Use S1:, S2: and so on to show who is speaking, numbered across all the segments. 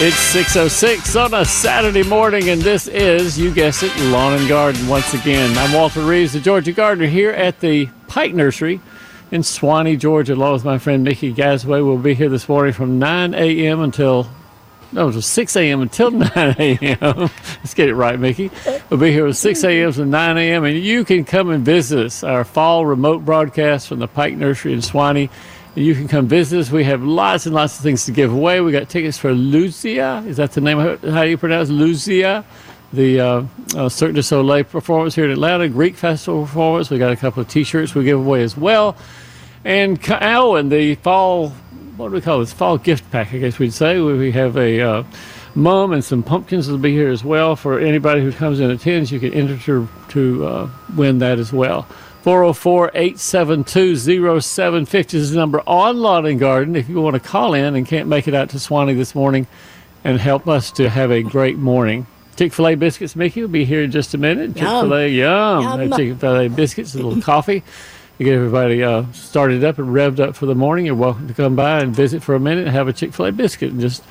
S1: It's 6.06 on a Saturday morning, and this is, you guess it, Lawn and Garden once again. I'm Walter Reeves, the Georgia Gardener, here at the Pike Nursery in Suwanee, Georgia, along with my friend Mickey Gasway. We'll be here this morning from 9 a.m. until, no, it 6 a.m. until 9 a.m. Let's get it right, Mickey. We'll be here from 6 a.m. to 9 a.m., and you can come and visit us, our fall remote broadcast from the Pike Nursery in Suwanee. You can come visit us. We have lots and lots of things to give away. We got tickets for Luzia. Is that the name? Of it? How do you pronounce Luzia? The uh, uh, Cirque du Soleil performance here in Atlanta, Greek Festival performance. We got a couple of T-shirts we give away as well, and and the fall. What do we call this? Fall gift pack, I guess we'd say. We have a uh, mum and some pumpkins will be here as well for anybody who comes and attends. You can enter to to uh, win that as well. 404 872 0750 is the number on Lawn and Garden if you want to call in and can't make it out to Suwanee this morning and help us to have a great morning. Chick fil A biscuits, Mickey, will be here in just a minute. Chick fil A, yum.
S2: Yum.
S1: Chick fil A biscuits, a little coffee. You get everybody uh, started up and revved up for the morning. You're welcome to come by and visit for a minute and have a Chick fil A biscuit and just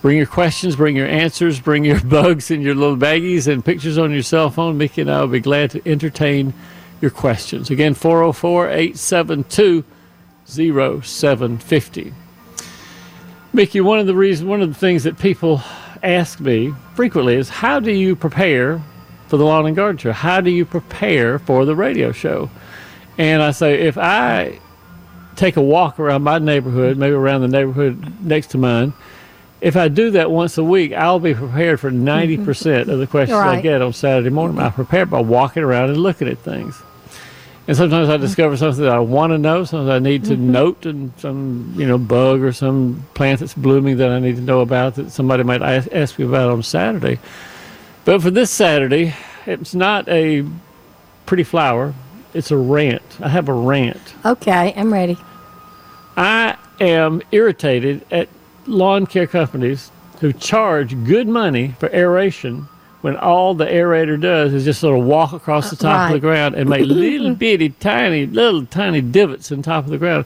S1: bring your questions, bring your answers, bring your bugs in your little baggies and pictures on your cell phone. Mickey and I will be glad to entertain your questions. Again, 404 872 0750. Mickey, one of the reasons, one of the things that people ask me frequently is how do you prepare for the lawn and garden show? How do you prepare for the radio show? And I say, if I take a walk around my neighborhood, maybe around the neighborhood next to mine, if I do that once a week, I'll be prepared for 90% of the questions I get on Saturday morning. I prepare by walking around and looking at things. And sometimes I discover something that I want to know, something I need to mm-hmm. note and some, you know, bug or some plant that's blooming that I need to know about that somebody might ask, ask me about on Saturday. But for this Saturday, it's not a pretty flower, it's a rant. I have a rant.
S2: Okay, I'm ready.
S1: I am irritated at lawn care companies who charge good money for aeration when all the aerator does is just sort of walk across the top of the ground and make little bitty, tiny, little tiny divots in top of the ground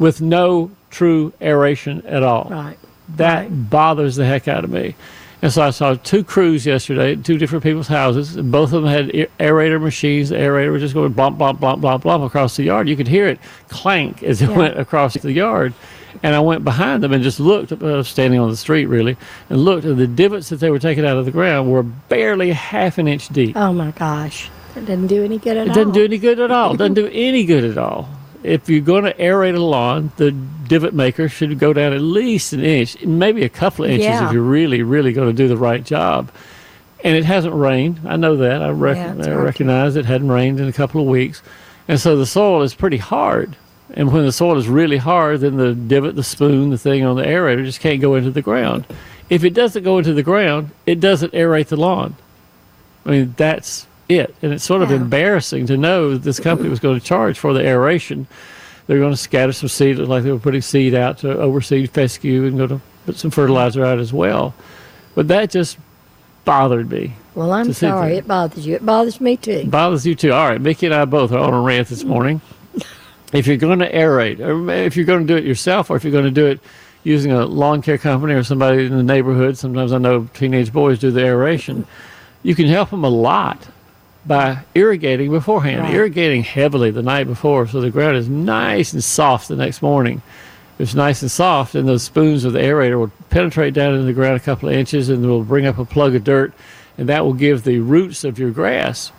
S1: with no true aeration at all.
S2: Right.
S1: That bothers the heck out of me. And so I saw two crews yesterday at two different people's houses. Both of them had aerator machines. The aerator was just going blomp, blomp, blomp, blomp, blomp across the yard. You could hear it clank as it
S2: Yeah.
S1: went across the yard. And I went behind them and just looked, uh, standing on the street really, and looked. And the divots that they were taking out of the ground were barely half an inch deep.
S2: Oh my gosh. It didn't do any good at
S1: It
S2: all.
S1: doesn't do any good at all. It doesn't do any good at all. If you're going to aerate a lawn, the divot maker should go down at least an inch, maybe a couple of inches
S2: Yeah.
S1: if you're really, really going to do the right job. And it hasn't rained. I know that. I, rec-
S2: Yeah,
S1: I recognize it hadn't rained in a couple of weeks. And so the soil is pretty hard. And when the soil is really hard, then the divot, the spoon, the thing on the aerator just can't go into the ground. If it doesn't go into the ground, it doesn't aerate the lawn. I mean, that's it. And it's sort of
S2: Yeah.
S1: embarrassing to know that this company was going to charge for the aeration. They're going to scatter some seed, like they were putting seed out to overseed fescue and going to put some fertilizer out as well. But that just bothered me.
S2: Well, I'm sorry. It bothers you. It bothers me too.
S1: It Bothers you too. All right, Mickey and I both are on a rant this morning. If you're going to aerate, or if you're going to do it yourself, or if you're going to do it using a lawn care company or somebody in the neighborhood, sometimes I know teenage boys do the aeration, you can help them a lot by irrigating beforehand,
S2: Right.
S1: irrigating heavily the night before so the ground is nice and soft the next morning. If it's nice and soft, and those spoons of the aerator will penetrate down into the ground a couple of inches and will bring up a plug of dirt, and that will give the roots of your grass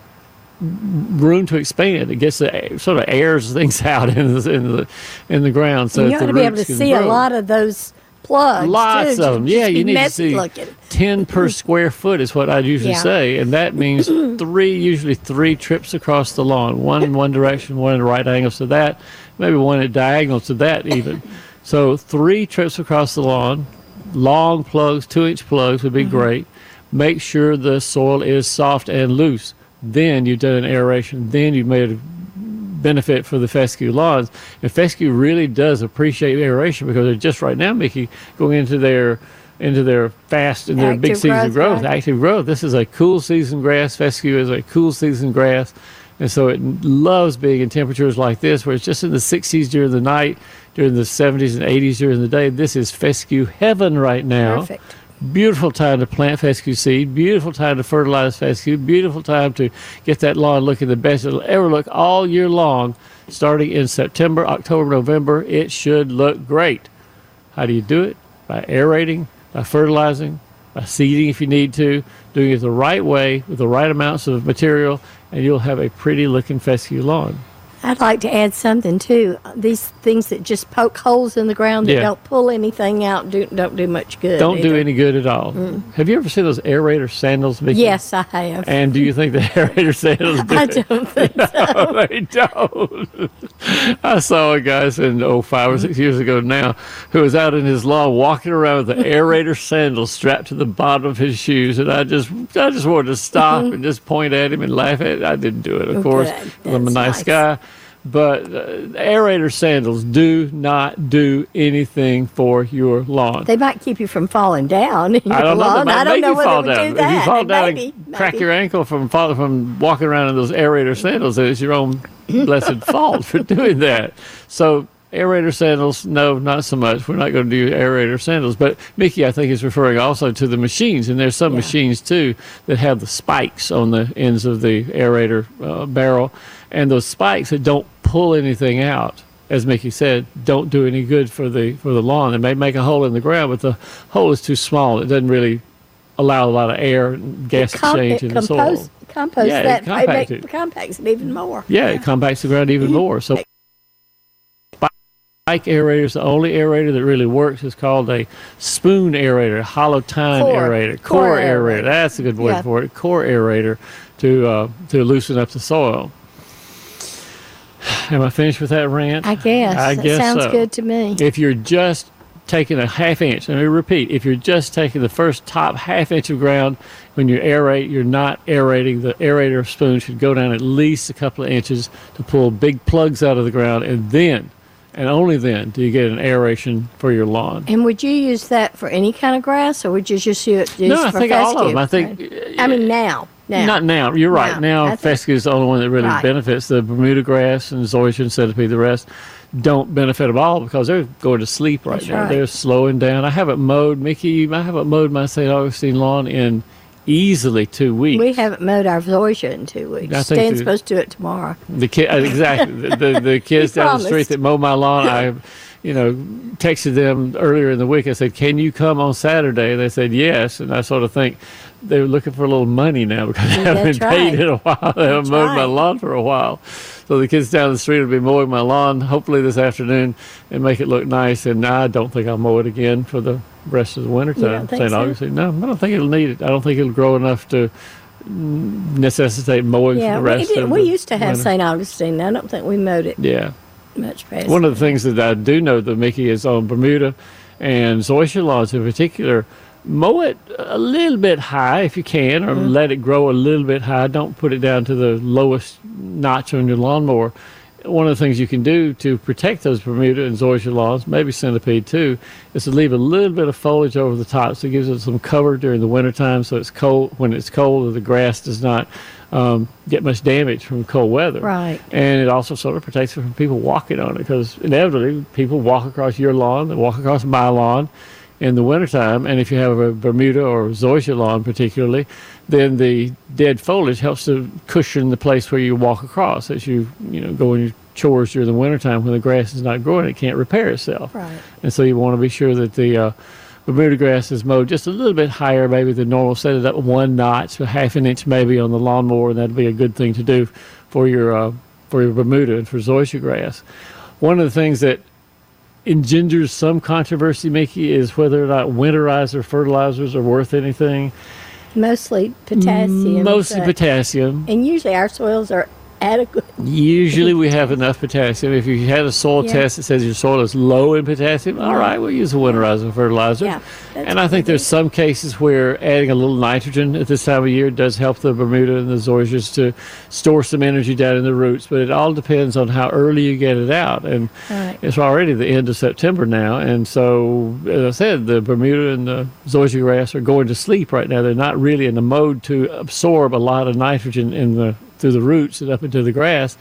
S1: room to expand. It gets the sort of airs things out in the in the in the ground. So
S2: you ought to be able to see a lot of those plugs.
S1: Lots
S2: too.
S1: of them. Yeah, you need to see
S2: looking.
S1: 10 per square foot is what I usually
S2: Yeah.
S1: say. And that means three, usually three trips across the lawn, one in one direction, one in the right angles to that, maybe one at diagonal to that even. So three trips across the lawn, long plugs, two inch plugs would be
S2: Mm-hmm.
S1: great. Make sure the soil is soft and loose. Then you've done an aeration. Then you've made a benefit for the fescue lawns. And fescue really does appreciate aeration because they're just right now, Mickey, going into their into their fast and their big season
S2: growth,
S1: growth, active growth. This is a cool season grass. Fescue is a cool season grass. And so it loves being in temperatures like this, where it's just in the 60s during the night, during the 70s and 80s during the day. This is fescue heaven right now.
S2: Perfect.
S1: Beautiful time to plant fescue seed. Beautiful time to fertilize fescue. Beautiful time to get that lawn looking the best it'll ever look all year long. Starting in September, October, November, it should look great. How do you do it? By aerating, by fertilizing, by seeding if you need to, doing it the right way with the right amounts of material, and you'll have a pretty looking fescue lawn.
S2: I'd like to add something too. These things that just poke holes in the ground that
S1: Yeah.
S2: don't pull anything out do, don't do much good.
S1: Don't do any good at all. Have you ever seen those aerator sandals, Mickey?
S2: Yes, I have.
S1: And do you think the aerator sandals do
S2: I don't think
S1: No, they don't. I saw a guy in oh five or six mm-hmm. years ago now who was out in his lawn walking around with the aerator sandals strapped to the bottom of his shoes, and I just I just wanted to stop mm-hmm. and just point at him and laugh at. It. I didn't do it, of
S2: Oh,
S1: course. I'm a nice,
S2: nice.
S1: guy. But uh, aerator sandals do not do anything for your lawn.
S2: They might keep you from falling down in your
S1: I don't know.
S2: lawn. I don't know
S1: you
S2: whether
S1: fall
S2: would
S1: down.
S2: do that.
S1: If you fall down
S2: maybe,
S1: and crack
S2: maybe.
S1: your ankle from fall, from walking around in those aerator sandals, it's your own blessed fault for doing that. So aerator sandals, no, not so much. We're not going to do aerator sandals. But Mickey, I think, is referring also to the machines, and there's some
S2: Yeah.
S1: machines too that have the spikes on the ends of the aerator uh, barrel, and those spikes that don't pull anything out. As Mickey said, don't do any good for the for the lawn. It may make a hole in the ground, but the hole is too small. It doesn't really allow a lot of air and gas
S2: Com-
S1: exchange
S2: it
S1: in the soil.
S2: compose
S1: Yeah, it
S2: that.
S1: compacts
S2: make-
S1: it.
S2: compacts it even more.
S1: Yeah, it compacts the ground even more. So, spike aerators, the only aerator that really works is called a spoon aerator, hollow tine
S2: Core.
S1: aerator,
S2: Core
S1: core, aerator.
S2: aerator.
S1: That's a good word
S2: Yeah.
S1: for it. Core aerator to uh, to loosen up the soil. Am I finished with that rant?
S2: I guess.
S1: I guess
S2: sounds
S1: so.
S2: good to me.
S1: If you're just taking a half inch, let me repeat, if you're just taking the first top half inch of ground when you aerate, you're not aerating. The aerator spoon should go down at least a couple of inches to pull big plugs out of the ground, and then, and only then, do you get an aeration for your lawn.
S2: And would you use that for any kind of grass, or would you just use it
S1: No, I
S2: for
S1: think all of them. I think uh,
S2: I mean, now. Now.
S1: Not now. You're right.
S2: Now,
S1: Now, fescue is the only one that really
S2: Right.
S1: benefits. The Bermuda grass and zoysia and centipede, the rest don't benefit at all because they're going to sleep right
S2: That's
S1: now.
S2: right.
S1: They're slowing down. I haven't mowed, Mickey. I haven't mowed my St. Augustine lawn in easily two weeks.
S2: We haven't mowed our zoysia in two weeks.
S1: I
S2: Stan's
S1: the-
S2: supposed to do it tomorrow.
S1: The kid, uh, exactly. the, the, the kids down the street that mow my lawn, I, you know, texted them earlier in the week. I said, "Can you come on Saturday?" They said yes, and I sort of think they're looking for a little money now because they haven't been paid in a while. They haven't mowed my lawn for a while. So the kids down the street will be mowing my lawn hopefully this afternoon and make it look nice. And I don't think I'll mow it again for the rest of the winter time. St.
S2: so?
S1: Augustine. No, I don't think it'll need it. I don't think it'll grow enough to necessitate mowing
S2: Yeah,
S1: for the
S2: we,
S1: rest
S2: did,
S1: of
S2: we
S1: the
S2: used to have. St. Augustine. I don't think we mowed it
S1: Yeah.
S2: much past.
S1: One of the things that I do know that Mickey is on Bermuda and zoysia lawns in particular, mow it a little bit high if you can, or
S2: Mm-hmm.
S1: let it grow a little bit high. Don't put it down to the lowest notch on your lawnmower. One of the things you can do to protect those Bermuda and zoysia lawns, maybe centipede too, is to leave a little bit of foliage over the top so it gives it some cover during the wintertime so it's cold when it's cold the grass does not um, get much damage from cold weather
S2: Right.
S1: and it also sort of protects it from people walking on it because inevitably people walk across your lawn, they walk across my lawn in the wintertime. And if you have a Bermuda or zoysia lawn, particularly, then the dead foliage helps to cushion the place where you walk across as you you know go in your chores during the wintertime when the grass is not growing, it can't repair itself.
S2: Right.
S1: And so you want to be sure that the uh, Bermuda grass is mowed just a little bit higher, maybe than normal. Set it up one notch, a half an inch maybe on the lawnmower, and that'd be a good thing to do for your uh, for your Bermuda and for zoysia grass. One of the things that engenders some controversy, Mickey, is whether or not winterizer fertilizers are worth anything.
S2: Mostly potassium.
S1: Mostly potassium.
S2: And usually our soils are adequate.
S1: Usually we have enough potassium. If you had a soil
S2: Yeah.
S1: test that says your soil is low in potassium, all right, we'll use a winterizer fertilizer.
S2: Yeah,
S1: and I think there's some cases where adding a little nitrogen at this time of year does help the Bermuda and the zoysias to store some energy down in the roots. But it all depends on how early you get it out. And
S2: Right.
S1: it's already the end of September now. And so, as I said, the Bermuda and the zoysia grass are going to sleep right now. They're not really in the mode to absorb a lot of nitrogen in the through the roots and up into the grass.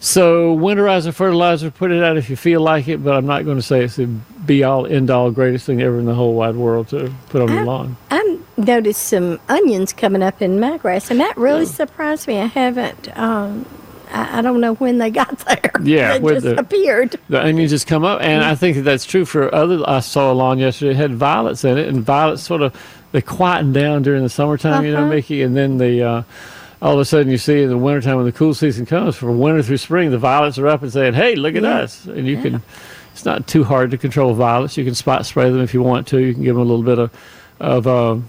S1: So winterizer fertilizer, put it out if you feel like it, but I'm not going to say it's the be all end all greatest thing ever in the whole wide world to put on your lawn.
S2: I noticed some onions coming up in my grass, and that really surprised me. I haven't. Um, I, I don't know when they got there.
S1: Yeah,
S2: they just
S1: the-
S2: appeared.
S1: The onions just come up, and I think that that's true for other. I saw a lawn yesterday it had violets in it, and violets sort of they quieten down during the summertime, you know,
S2: Uh-huh.
S1: Mickey, and then the. Uh, all of a sudden, you see in the wintertime when the cool season comes, from winter through spring, the violets are up and saying, "Hey, look at
S2: Yeah.
S1: us!" And you can. It's not too hard to control violets. You can spot spray them if you want to. You can give them a little bit of, of um,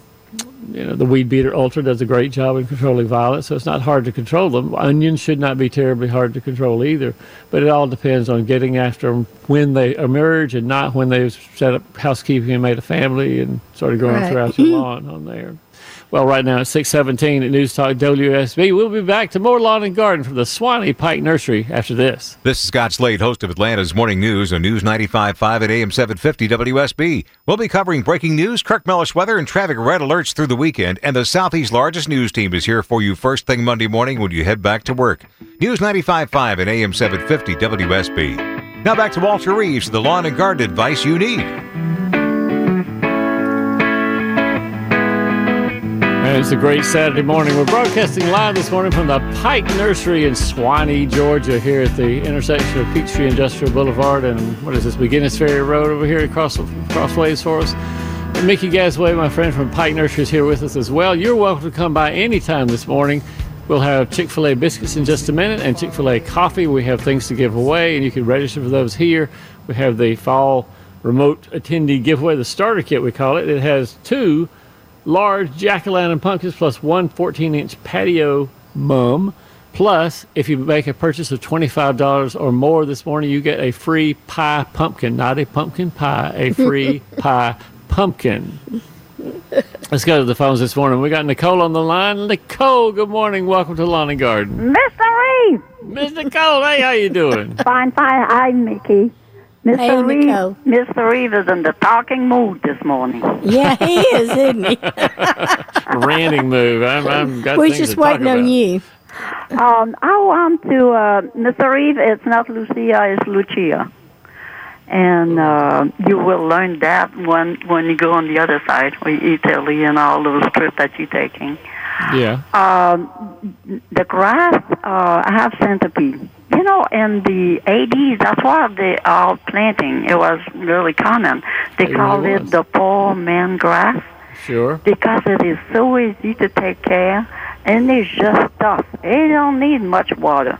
S1: you know, the weed beater ultra does a great job in controlling violets, so it's not hard to control them. Onions should not be terribly hard to control either, but it all depends on getting after them when they emerge and not when they've set up housekeeping and made a family and started growing
S2: Right.
S1: throughout your lawn on there. Well, right now it's 617 at News Talk WSB. We'll be back to more lawn and garden from the Suwanee Pike Nursery after this.
S3: This is Scott Slade, host of Atlanta's Morning News on News 95.5 at AM 750 WSB. We'll be covering breaking news, Kirk Mellish weather, and traffic red alerts through the weekend. And the Southeast's largest news team is here for you first thing Monday morning when you head back to work. News 95.5 at AM 750 WSB. Now back to Walter Reeves, the lawn and garden advice you need.
S1: And it's a great Saturday morning. We're broadcasting live this morning from the Pike Nursery in Suwanee, Georgia, here at the intersection of Peachtree Industrial Boulevard and what is this, McGinnis Ferry Road over here across crossways for us. And Mickey Gasway, my friend from Pike Nursery, is here with us as well. You're welcome to come by anytime this morning. We'll have Chick fil A biscuits in just a minute and Chick fil A coffee. We have things to give away, and you can register for those here. We have the fall remote attendee giveaway, the starter kit, we call it. It has two large jack-o'-lantern pumpkins plus one 14-inch patio mum. Plus, if you make a purchase of $25 or more this morning, you get a free pie pumpkin, not a pumpkin pie, a free pie pumpkin. Let's go to the phones this morning. We got Nicole on the line. Nicole, good morning. Welcome to Lawn and Garden.
S4: Mr. Reeve!
S1: Miss Nicole, hey, how you doing?
S4: Fine, fine. Hi, Mickey. Mr.
S2: Hey,
S4: Reeve, Mr. Reeve is in the talking mood this morning.
S2: Yeah, he is, isn't he?
S1: Ranting move. I'm, I'm got
S2: We're just
S1: to talk
S2: waiting on
S1: about.
S2: you.
S4: Um, I want to, uh, Mr. Reeve, it's not Luzia, it's Luzia. And uh, you will learn that when when you go on the other side, or Italy and all those trips that you're taking.
S1: Yeah.
S4: Um, the grass, uh, I have centipede. You know, in the 80s, that's what they are planting. It was really common. They
S1: It
S4: call
S1: really
S4: it the poor man grass
S1: Sure.
S4: because it is so easy to take care and it's just tough. It don't need much water.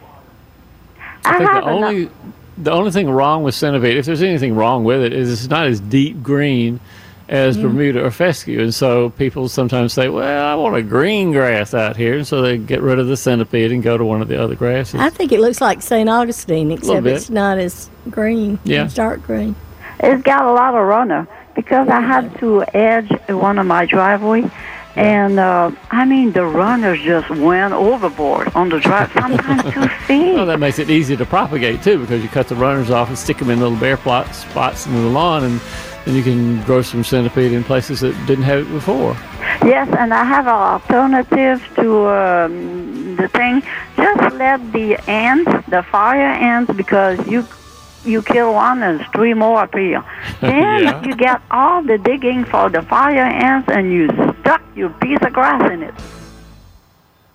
S1: I think
S4: have
S1: the
S4: enough-
S1: only the only thing wrong with centipede, if there's anything wrong with it, is it's not as deep green as Bermuda or fescue, and so people sometimes say, "Well, I want a green grass out here," and so they get rid of the centipede and go to one of the other grasses.
S2: I think it looks like St. Augustine, except it's not as green.
S1: Yeah.
S2: It's dark green.
S4: It's got a lot of runner because I had to edge one of my driveway, and uh, I mean the runners just went overboard on the drive, sometimes two feet.
S1: well, that makes it easy to propagate too, because you cut the runners off and stick them in little bare plot spots in the lawn, and then you can grow some centipede in places that didn't have it before.
S4: Yes, and I have an alternative to um, the thing. Just let the ants, the fire ants, because you you kill one and three more appear. Then
S1: Yeah.
S4: you get all the digging for the fire ants, and you stuck your piece of grass in it.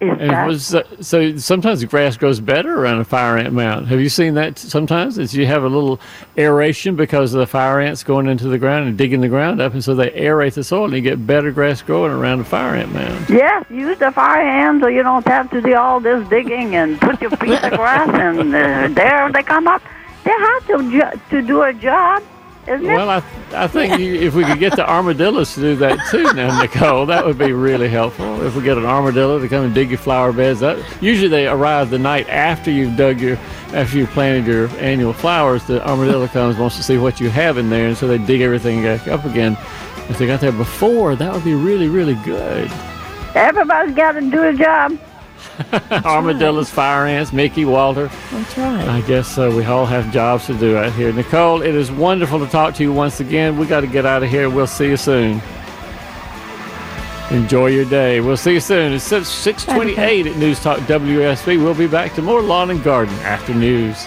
S4: That
S1: was uh, so sometimes the grass grows better around a fire ant mound. Have you seen that sometimes? Is you have a little aeration because of the fire ants going into the ground and digging the ground up, and so they aerate the soil, and you get better grass growing around a fire ant mound.
S4: Yes, use the fire ants, so you don't have to do all this digging and put your piece of grass, and uh, there they come up. They have to ju- to do a job, isn't it?
S1: Well, I, I think you, if we could get the armadillos to do that too now, Nicole, that would be really helpful. If we get an armadillo to come and dig your flower beds, that usually they arrive the night after you've dug your, after you've planted your annual flowers. The armadillo comes wants to see what you have in there, and so they dig everything back up again. If they got there before, that would be really, really good.
S4: Everybody's got to do a job.
S1: Armadillos, fire ants, Mickey, Walter.
S2: That's right.
S1: I guess so. We all have jobs to do out here. Nicole, it is wonderful to talk to you once again. We got to get out of here. We'll see you soon. Enjoy your day. We'll see you soon. It's 628 at News Talk WSB. We'll be back to more Lawn and Garden after news.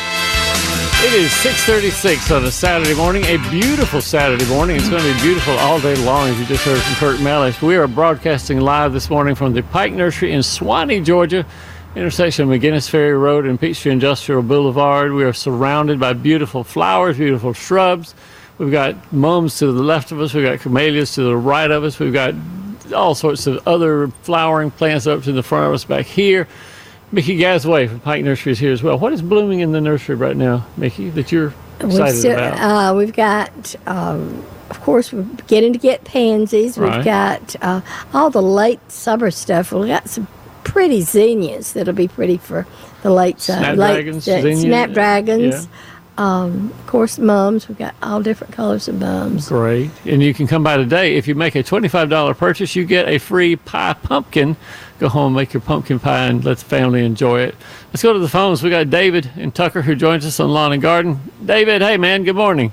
S1: It is 636 on a Saturday morning, a beautiful Saturday morning. It's going to be beautiful all day long, as you just heard from Kirk Mellish. We are broadcasting live this morning from the Pike Nursery in Suwanee, Georgia, intersection of McGinnis Ferry Road and Peachtree Industrial Boulevard. We are surrounded by beautiful flowers, beautiful shrubs. We've got mums to the left of us, we've got camellias to the right of us, we've got all sorts of other flowering plants up to the front of us back here. Mickey Gasway from Pike Nursery is here as well. What is blooming in the nursery right now, Mickey, that you're
S2: We've,
S1: excited
S2: still,
S1: about?
S2: uh, we've got, um, of course, we're beginning to get pansies.
S1: Right.
S2: We've got uh, all the late summer stuff. We've got some pretty zinnias that'll be pretty for the late summer.
S1: Snapdragons,
S2: late, uh,
S1: zinnia,
S2: snapdragons.
S1: yeah.
S2: Um, of course, mums. We've got all different colors of mums.
S1: Great. And you can come by today. If you make a $25 purchase, you get a free pie pumpkin. Go home, make your pumpkin pie, and let the family enjoy it. Let's go to the phones. We got David and Tucker who joins us on Lawn and Garden. David, hey, man, good morning.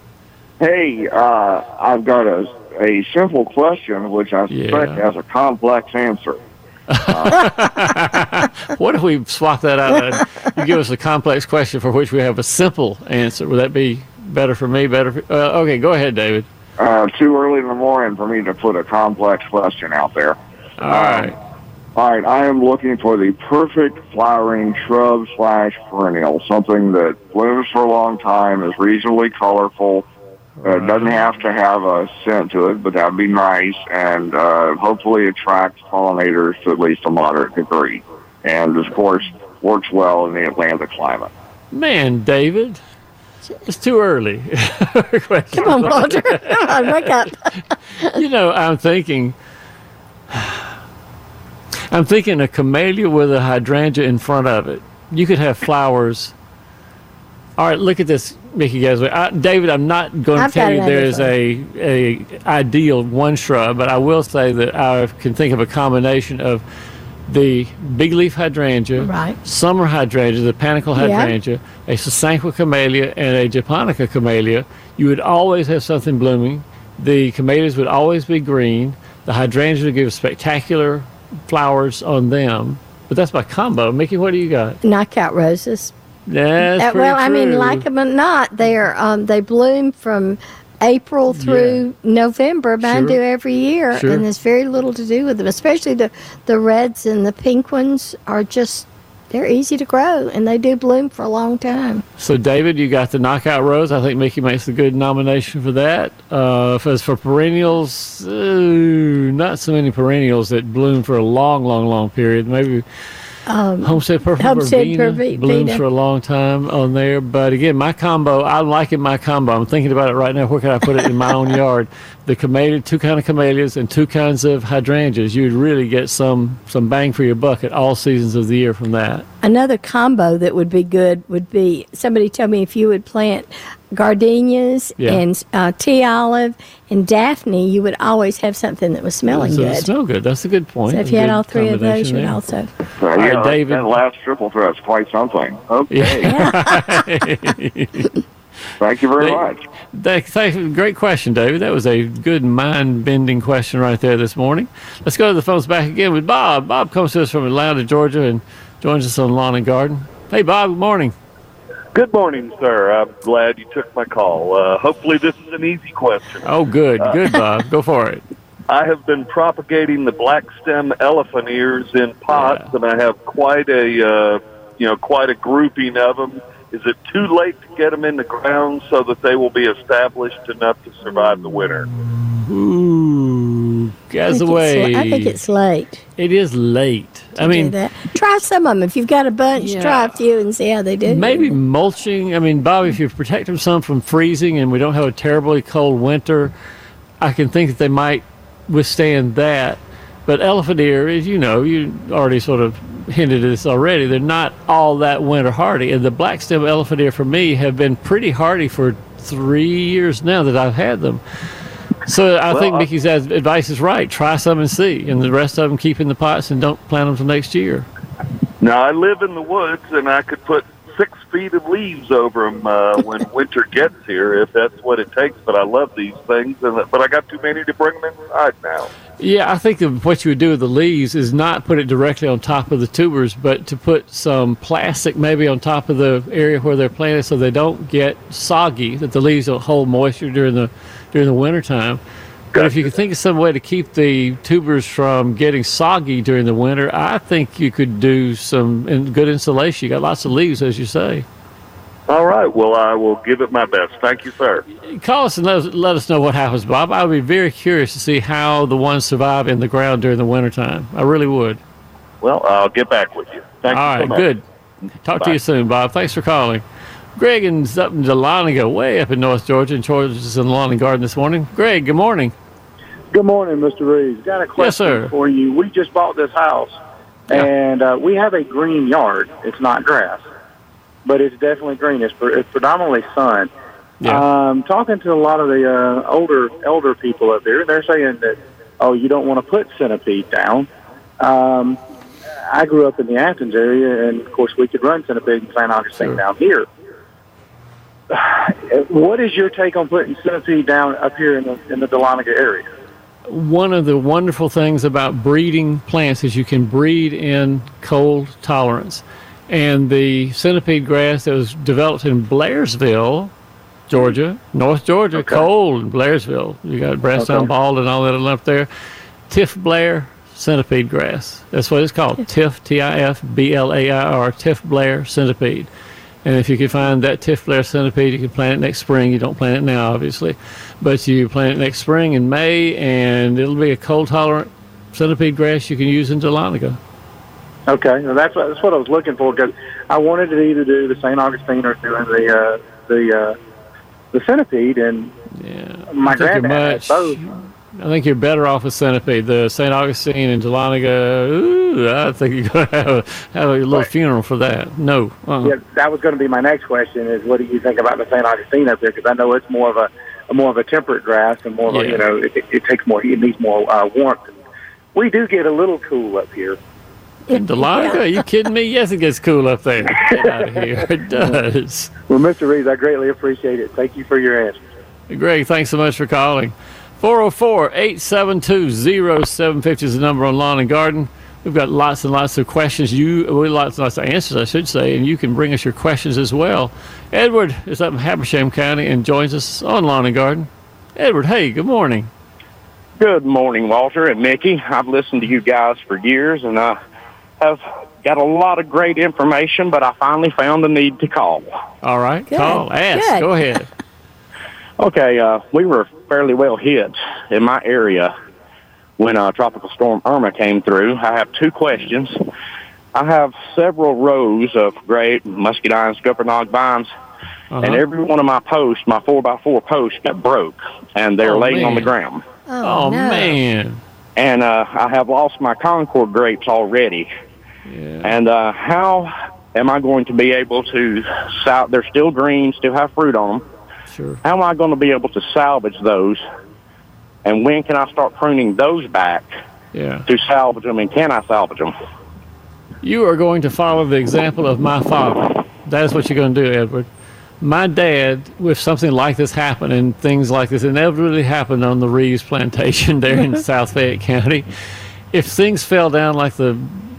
S5: Hey, uh, I've got a, a simple question which I suspect
S1: Yeah.
S5: has a complex answer.
S1: What if we swap that out? and you give us a complex question for which we have a simple answer. Would that be better for me? Better for, uh, Okay, go ahead, David.
S5: Uh, too early in the morning for me to put a complex question out there.
S1: All right.
S5: All right, I am looking for the perfect flowering shrub slash perennial, something that blooms for a long time, is reasonably colorful, uh, doesn't have to have a scent to it, but that'd be nice, and uh, hopefully attracts pollinators to at least a moderate degree, and of course works well in the Atlantic climate.
S1: Man, David, it's too early.
S2: Come on, Walter. Come on, wake up.
S1: you know, I'm thinking, I'm thinking a camellia with a hydrangea in front of it. You could have flowers. All right, look at this, Mickey Gasway. I, David, I'm not going to tell you there is a a ideal one shrub, but I will say that I can think of a combination of the big leaf hydrangea,
S2: Right.
S1: summer hydrangea, the panicle hydrangea, a sasanqua camellia, and a japonica camellia. You would always have something blooming. The camellias would always be green. The hydrangea would give spectacular flowers on them. But that's my combo. Mickey, what do you got?
S2: Knockout roses.
S1: That's
S2: Uh, well, I mean, like them or not, they're um, they bloom from April through November. Mine
S1: Sure.
S2: do every year,
S1: Sure.
S2: and there's very little to do with them. Especially the the reds and the pink ones are just they're easy to grow, and they do bloom for a long time.
S1: So, David, you got the knockout rose. I think Mickey makes a good nomination for that. Uh, as for perennials, uh, not so many perennials that bloom for a long, long, long period. Maybe Homestead Purple
S2: Um, Homestead
S1: Verbena blooms for a long time on there. But again, my combo, I'm liking my combo. I'm thinking about it right now. Where can I put it in my own yard? The camellia, two kind of camellias and two kinds of hydrangeas. You'd really get some some bang for your buck at all seasons of the year from that.
S2: Another combo that would be good would be somebody told me if you would plant gardenias
S1: Yeah.
S2: and uh, tea olive and daphne, you would always have something that was smelling
S1: so it
S2: good.
S1: smell good. That's a good point.
S2: So if
S1: A
S2: you had all three of those, you would
S1: there.
S2: also.
S5: So, yeah, that-
S1: David.
S5: That last triple threat's quite something. Okay. Thank you very
S1: They-
S5: much.
S1: That, thank you. great question, David. That was a good mind-bending question right there this morning. Let's go to the phones back again with Bob. Bob comes to us from Atlanta, Georgia, and joins us on Lawn and Garden. Hey, Bob. Good morning.
S6: Good morning, sir. I'm glad you took my call. Uh, hopefully, this is an easy question.
S1: Oh, good, good, Bob. Go for it.
S6: I have been propagating the black stem elephant ears in pots,
S1: Yeah.
S6: and I have quite a uh, you know quite a grouping of them. Is it too late to get them in the ground so that they will be established enough to survive the winter?
S1: Ooh,
S2: I
S1: guys away.
S2: I think it's late.
S1: it is late.
S2: To
S1: I mean,
S2: do that. try some of them. If you've got a bunch,
S1: Yeah.
S2: try a few and see how they do.
S1: Maybe mulching. I mean, Bob, if you protect them some from freezing and we don't have a terribly cold winter, I can think that they might withstand that. But elephant ear, as you know, you already sort of hinted at this already, they're not all that winter hardy. And the black stem elephant ear for me have been pretty hardy for three years now that I've had them. So I think
S6: I-
S1: Mickey's ad- advice is right. Try some and see. And the rest of them keep in the pots and don't plant them till next year.
S6: Now I live in the woods, and I could put six feet of leaves over them uh, when winter gets here, if that's what it takes. But I love these things, and but I got too many to bring them inside now.
S1: Yeah, I think what you would do with the leaves is not put it directly on top of the tubers, but to put some plastic maybe on top of the area where they're planted so they don't get soggy, that the leaves don't hold moisture during the during the wintertime. But if you could think of some way to keep the tubers from getting soggy during the winter, I think you could do some good insulation. You got lots of leaves, as you say.
S6: All right. Well, I will give it my best. Thank you, sir.
S1: Call us and let us, let us know what happens, Bob. I would be very curious to see how the ones survive in the ground during the wintertime. I really would.
S6: Well, I'll get back with you. Thank
S1: All
S6: you so
S1: right,
S6: much.
S1: good. Talk to you soon, Bob. Thanks for calling. Greg is up in Dahlonega, way up in North Georgia, and George is in the lawn and garden this morning. Greg, good morning.
S7: Good morning, Mr. Reeves. Got a question
S1: sir.
S7: for you. We just bought this house,
S1: Yeah.
S7: and uh, we have a green yard. It's not grass, but it's definitely green. It's, pre- it's predominantly sun.
S1: Yeah.
S7: Um, talking to a lot of the uh, older elder people up there, they're saying that oh, you don't want to put centipede down. Um, I grew up in the Athens area, and of course, we could run centipede in St. Augustine
S1: Sure.
S7: down here. What is your take on putting centipede down up here in the in the Dahlonega area?
S1: One of the wonderful things about breeding plants is you can breed in cold tolerance. And the centipede grass that was developed in Blairsville, Georgia, North Georgia, cold in Blairsville. You got Brasstown
S7: Okay.
S1: Bald and all that up there. TifBlair centipede grass. That's what it's called. Tiff, T I F B L A I R, TifBlair centipede. And if you can find that TifBlair centipede, you can plant it next spring. You don't plant it now, obviously, but you plant it next spring in May, and it'll be a cold tolerant centipede grass you can use in Dahlonega.
S7: Okay, well, that's what, that's what I was looking for because I wanted to either do the St. Augustine or doing the uh, the uh, the centipede, and
S1: Yeah,
S7: my
S1: I think you're
S7: granddad both.
S1: I think you're better off with centipede. The St. Augustine and Dahlonega. Ooh, I think you're gonna have a, have a little
S7: Right.
S1: funeral for that. No, uh-uh.
S7: Yeah, that was going to be my next question: is what do you think about the St. Augustine up there? Because I know it's more of a, a more of a temperate grass and more of a you know it, it, it takes more it needs more uh, warmth. We do get a little cool up here.
S1: in Dahlonega. Are you kidding me? Yes, it gets cool up there. Get out of here. It does.
S7: Well, Mr. Reeves, I greatly appreciate it. Thank you for your answer.
S1: Greg, thanks so much for calling. 404 872 0750 is the number on Lawn and Garden. We've got lots and lots of questions. You, well, lots and lots of answers, I should say, and you can bring us your questions as well. Edward is up in Habersham County and joins us on Lawn and Garden. Edward, hey, good morning.
S8: Good morning, Walter and Mickey. I've listened to you guys for years and I have got a lot of great information, but I finally found the need to call.
S1: All right,
S2: Good,
S1: call, ask,
S2: good.
S1: go ahead.
S8: Okay, uh, we were fairly well hit in my area when uh, Tropical Storm Irma came through. I have two questions. I have several rows of great muscadine scuppernong vines, and
S1: Uh-huh.
S8: every one of my posts, my 4x4 posts, got broke, and they're
S1: Oh,
S8: laying on the ground.
S2: Oh,
S1: Oh,
S2: no.
S1: man.
S8: and uh, I have lost my Concord grapes already.
S1: Yeah.
S8: And uh, how am I going to be able to sal- They're still green, still have fruit on them.
S1: Sure.
S8: How am I going to be able to salvage those? And when can I start pruning those back
S1: Yeah.
S8: to salvage them? And can I salvage them?
S1: You are going to follow the example of my father. That is what you're going to do, Edward. My dad, if something like this happened, and things like this inevitably happened on the Reeves plantation there in South Fayette County, if things fell down like the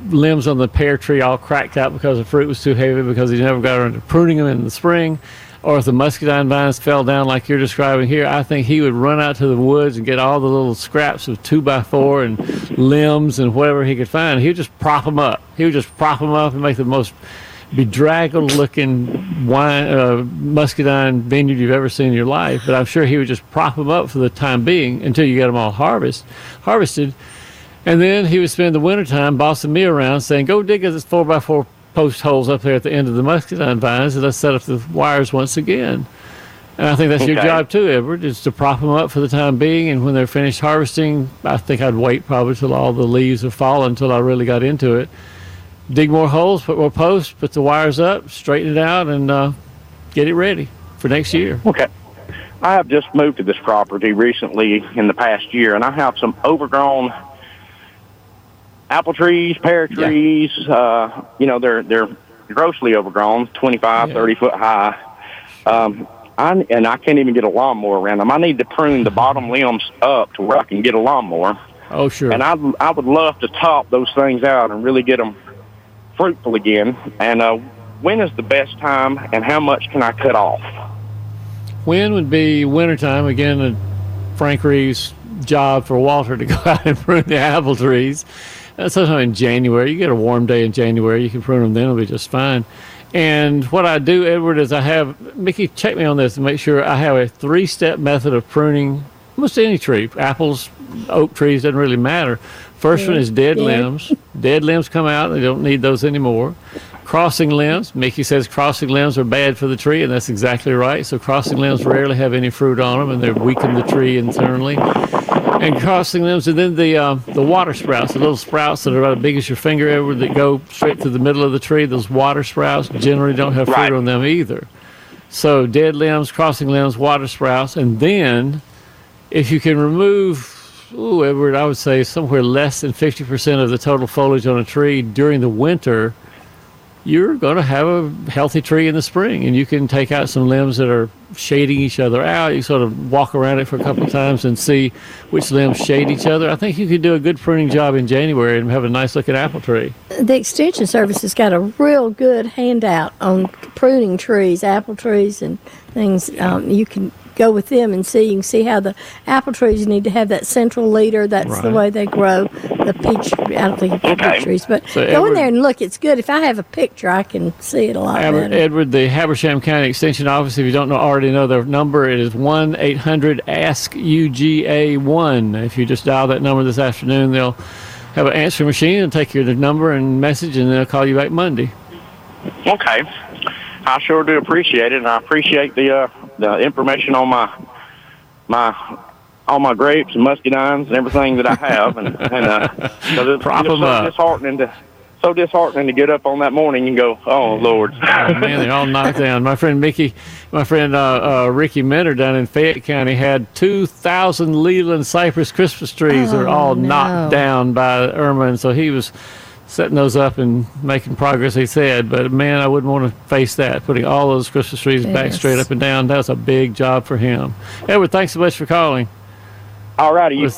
S1: limbs on the pear tree all cracked out because the fruit was too heavy because he never got around to pruning them in the spring, or if the muscadine vines fell down like you're describing here, I think he would run out to the woods and get all the little scraps of two by four and limbs and whatever he could find. He would just prop them up. He would just prop them up and make the most bedraggled looking wine uh, muscadine vineyard you've ever seen in your life. But I'm sure he would just prop them up for the time being until you get them all harvest harvested. And then he would spend the wintertime bossing me around saying, Go dig us four by four post holes up there at the end of the muscadine vines and let's set up the wires once again. And I think that's okay. your job too, Edward, is to prop them up for the time being. And when they're finished harvesting, I think I'd wait probably till all the leaves have fallen until I really got into it. Dig more holes, put more posts, put the wires up, straighten it out, and uh, get it ready for next year.
S8: Okay. I have just moved to this property recently in the past year, and I have some overgrown apple trees, pear trees. Yeah. Uh, you know, they're they're grossly overgrown, 25, yeah. 30 foot high. Um, I, and I can't even get a lawnmower around them. I need to prune the bottom limbs up to where I can get a lawnmower.
S1: Oh, sure.
S8: And I I would love to top those things out and really get them fruitful again. And uh, when is the best time, and how much can I cut off?
S1: When would be wintertime again? Uh, Frank Reeves' job for Walter to go out and prune the apple trees Uh, sometime in January. You get a warm day in January, you can prune them then, it'll be just fine. And what I do, Edward, is I have Mickey check me on this and make sure I have a three step method of pruning almost any tree. Apples, oak trees, doesn't really matter. First yeah. one is dead yeah. limbs. Dead limbs come out, they don't need those anymore. Crossing limbs, Mickey says crossing limbs are bad for the tree, and that's exactly right. So crossing limbs rarely have any fruit on them, and they weaken the tree internally and crossing limbs, and then the uh, the water sprouts, the little sprouts that are about as big as your finger ever that go straight to the middle of the tree. Those water sprouts generally don't have fruit right. on them either. So dead limbs, crossing limbs, water sprouts, and then if you can remove, ooh, Edward, I would say somewhere less than fifty percent of the total foliage on a tree during the winter you're going to have a healthy tree in the spring and you can take out some limbs that are shading each other out. You sort of walk around it for a couple of times and see which limbs shade each other. I think you could do a good pruning job in january and have a nice looking apple tree.
S2: The extension service has got a real good handout on pruning trees apple trees and things um, you can go with them and see. You can see how the apple trees need to have that central leader. That's right. the way they grow. The peach, I don't think it's okay. peach trees, but so go Edward, in there and look. It's good. If I have a picture, I can see it a lot
S1: Edward,
S2: better.
S1: Edward, the Habersham County Extension Office, if you don't know, already know their number, it is 1 800 ASK UGA 1. If you just dial that number this afternoon, they'll have an answering machine and take your number and message, and they'll call you back Monday.
S8: Okay. I sure do appreciate it, and I appreciate the uh, the information on my my all my grapes and muscadines and everything that I have, and and uh, it's,
S1: Prop
S8: it's so
S1: up.
S8: disheartening to so disheartening to get up on that morning and go, oh Lord,
S1: oh, man, they're all knocked down. My friend Mickey, my friend uh, uh, Ricky Minter down in Fayette County had two thousand Leyland cypress Christmas trees
S2: oh,
S1: that are all
S2: no.
S1: knocked down by Irma, and so he was setting those up and making progress, he said. But man, I wouldn't want to face that, putting all those Christmas trees yes. back straight up and down. That was a big job for him. Edward, thanks so much for calling.
S8: All righty.
S1: We'll,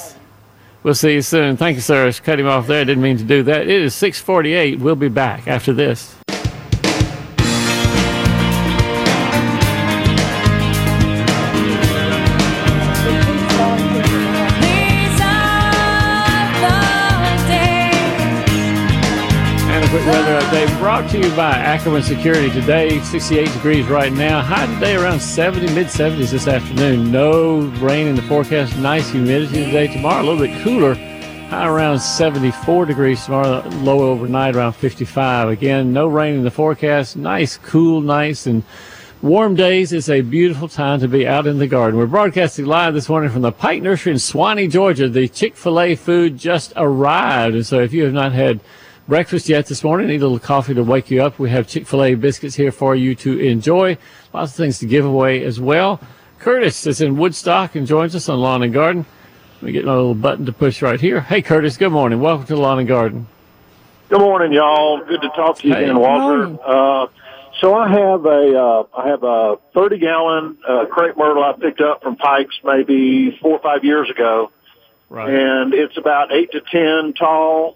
S1: we'll see you soon. Thank you, sir. I cut him off there. I didn't mean to do that. It is 648. We'll be back after this. Brought to you by Ackerman Security. Today, 68 degrees right now. High today around 70, mid 70s this afternoon. No rain in the forecast. Nice humidity today. Tomorrow, a little bit cooler. High around 74 degrees tomorrow. Low overnight around 55. Again, no rain in the forecast. Nice, cool nice, and warm days. It's a beautiful time to be out in the garden. We're broadcasting live this morning from the Pike Nursery in Suwanee, Georgia. The Chick fil A food just arrived. And so if you have not had breakfast yet this morning. Need a little coffee to wake you up. We have Chick fil A biscuits here for you to enjoy. Lots of things to give away as well. Curtis is in Woodstock and joins us on Lawn and Garden. We get a little button to push right here. Hey, Curtis, good morning. Welcome to Lawn and Garden.
S9: Good morning, y'all. Good to talk to you hey. again, Walter. Uh, so I have a uh, I have a 30 gallon uh, crepe myrtle I picked up from Pikes maybe four or five years ago,
S1: right.
S9: and it's about eight to ten tall.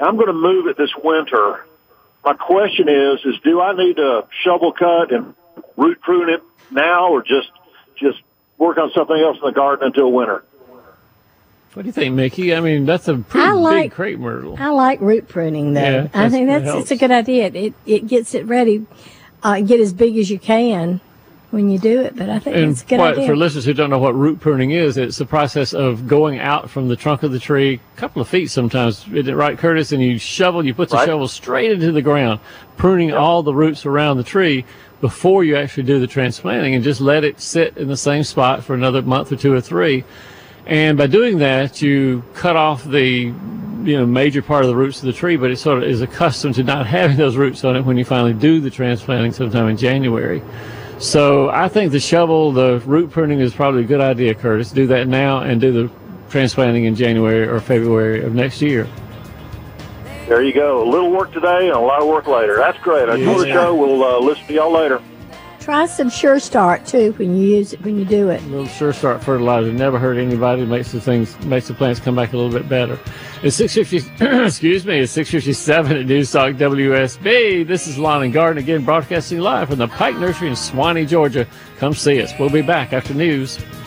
S9: I'm going to move it this winter. My question is, is do I need to shovel cut and root prune it now, or just just work on something else in the garden until winter?
S1: What do you think, Mickey? I mean, that's a pretty
S2: I like-
S1: big crepe myrtle.
S2: I like root pruning though.
S1: Yeah,
S2: I think
S1: it
S2: that's it's a good idea. It it gets it ready, uh, get as big as you can when you do it. But I think
S1: And
S2: it's a good
S1: what,
S2: idea.
S1: for listeners who don't know what root pruning is, it's the process of going out from the trunk of the tree, a couple of feet sometimes, isn't it right, Curtis? And you shovel, you put the
S9: Right.
S1: shovel straight into the ground, pruning all the roots around the tree before you actually do the transplanting, and just let it sit in the same spot for another month or two or three. And by doing that, you cut off the you know major part of the roots of the tree, but it sort of is accustomed to not having those roots on it when you finally do the transplanting sometime in January. So I think the shovel, the root pruning is probably a good idea, Curtis. Do that now and do the transplanting in January or February of next year.
S9: There you go. A little work today and a lot of work later. That's great. Enjoy the show. We'll uh, listen to y'all later.
S2: Try some Sure Start too when you use it when you do it.
S1: A little sure start fertilizer never hurt anybody. Makes the things makes the plants come back a little bit better. It's six fifty. excuse me. It's six fifty seven at News Talk WSB. This is Lawn and Garden again, broadcasting live from the Pike Nursery in Suwanee, Georgia. Come see us. We'll be back after news.